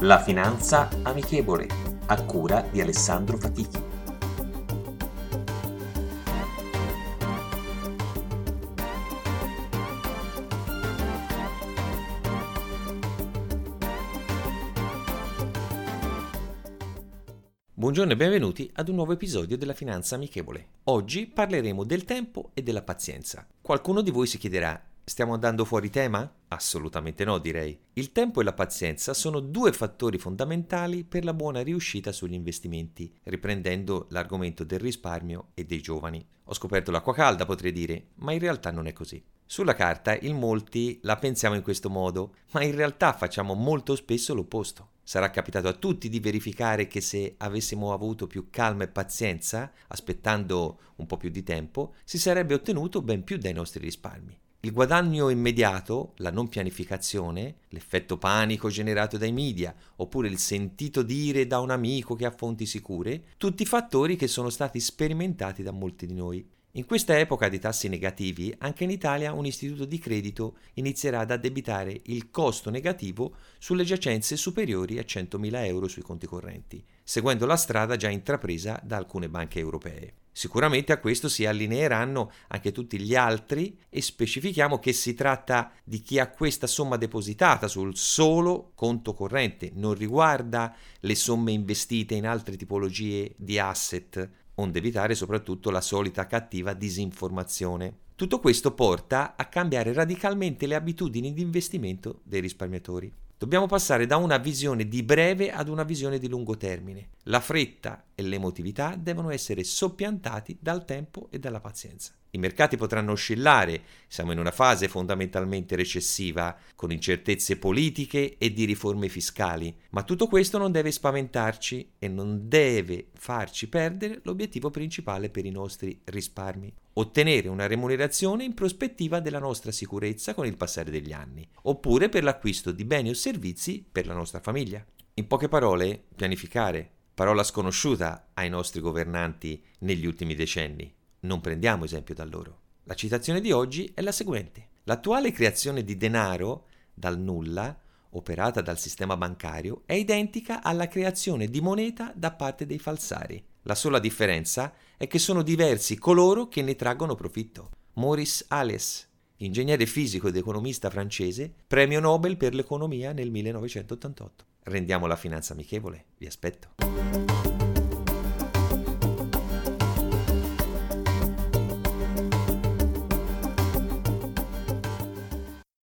La finanza amichevole, a cura di Alessandro Fatichi. Buongiorno e benvenuti ad un nuovo episodio della Finanza Amichevole. Oggi parleremo del tempo e della pazienza. Qualcuno di voi si chiederà Stiamo andando fuori tema? Assolutamente no, direi. Il tempo e la pazienza sono due fattori fondamentali per la buona riuscita sugli investimenti, riprendendo l'argomento del risparmio e dei giovani. Ho scoperto l'acqua calda, potrei dire, ma in realtà non è così. Sulla carta in molti la pensiamo in questo modo, ma in realtà facciamo molto spesso l'opposto. Sarà capitato a tutti di verificare che se avessimo avuto più calma e pazienza, aspettando un po' più di tempo, si sarebbe ottenuto ben più dai nostri risparmi. Il guadagno immediato, la non pianificazione, l'effetto panico generato dai media, oppure il sentito dire da un amico che ha fonti sicure, tutti fattori che sono stati sperimentati da molti di noi. In questa epoca di tassi negativi, anche in Italia un istituto di credito inizierà ad addebitare il costo negativo sulle giacenze superiori a 100.000 euro sui conti correnti, seguendo la strada già intrapresa da alcune banche europee. Sicuramente a questo si allineeranno anche tutti gli altri e specifichiamo che si tratta di chi ha questa somma depositata sul solo conto corrente, non riguarda le somme investite in altre tipologie di asset, onde evitare soprattutto la solita cattiva disinformazione. Tutto questo porta a cambiare radicalmente le abitudini di investimento dei risparmiatori. Dobbiamo passare da una visione di breve ad una visione di lungo termine. La fretta e l'emotività devono essere soppiantati dal tempo e dalla pazienza. I mercati potranno oscillare, siamo in una fase fondamentalmente recessiva, con incertezze politiche e di riforme fiscali, ma tutto questo non deve spaventarci e non deve farci perdere l'obiettivo principale per i nostri risparmi. Ottenere una remunerazione in prospettiva della nostra sicurezza con il passare degli anni, oppure per l'acquisto di beni o servizi per la nostra famiglia. In poche parole, pianificare, parola sconosciuta ai nostri governanti negli ultimi decenni. Non prendiamo esempio da loro. La citazione di oggi è la seguente. L'attuale creazione di denaro dal nulla, operata dal sistema bancario, è identica alla creazione di moneta da parte dei falsari. La sola differenza è che sono diversi coloro che ne traggono profitto. Maurice Allais, ingegnere fisico ed economista francese, premio Nobel per l'economia nel 1988. Rendiamo la finanza amichevole, vi aspetto.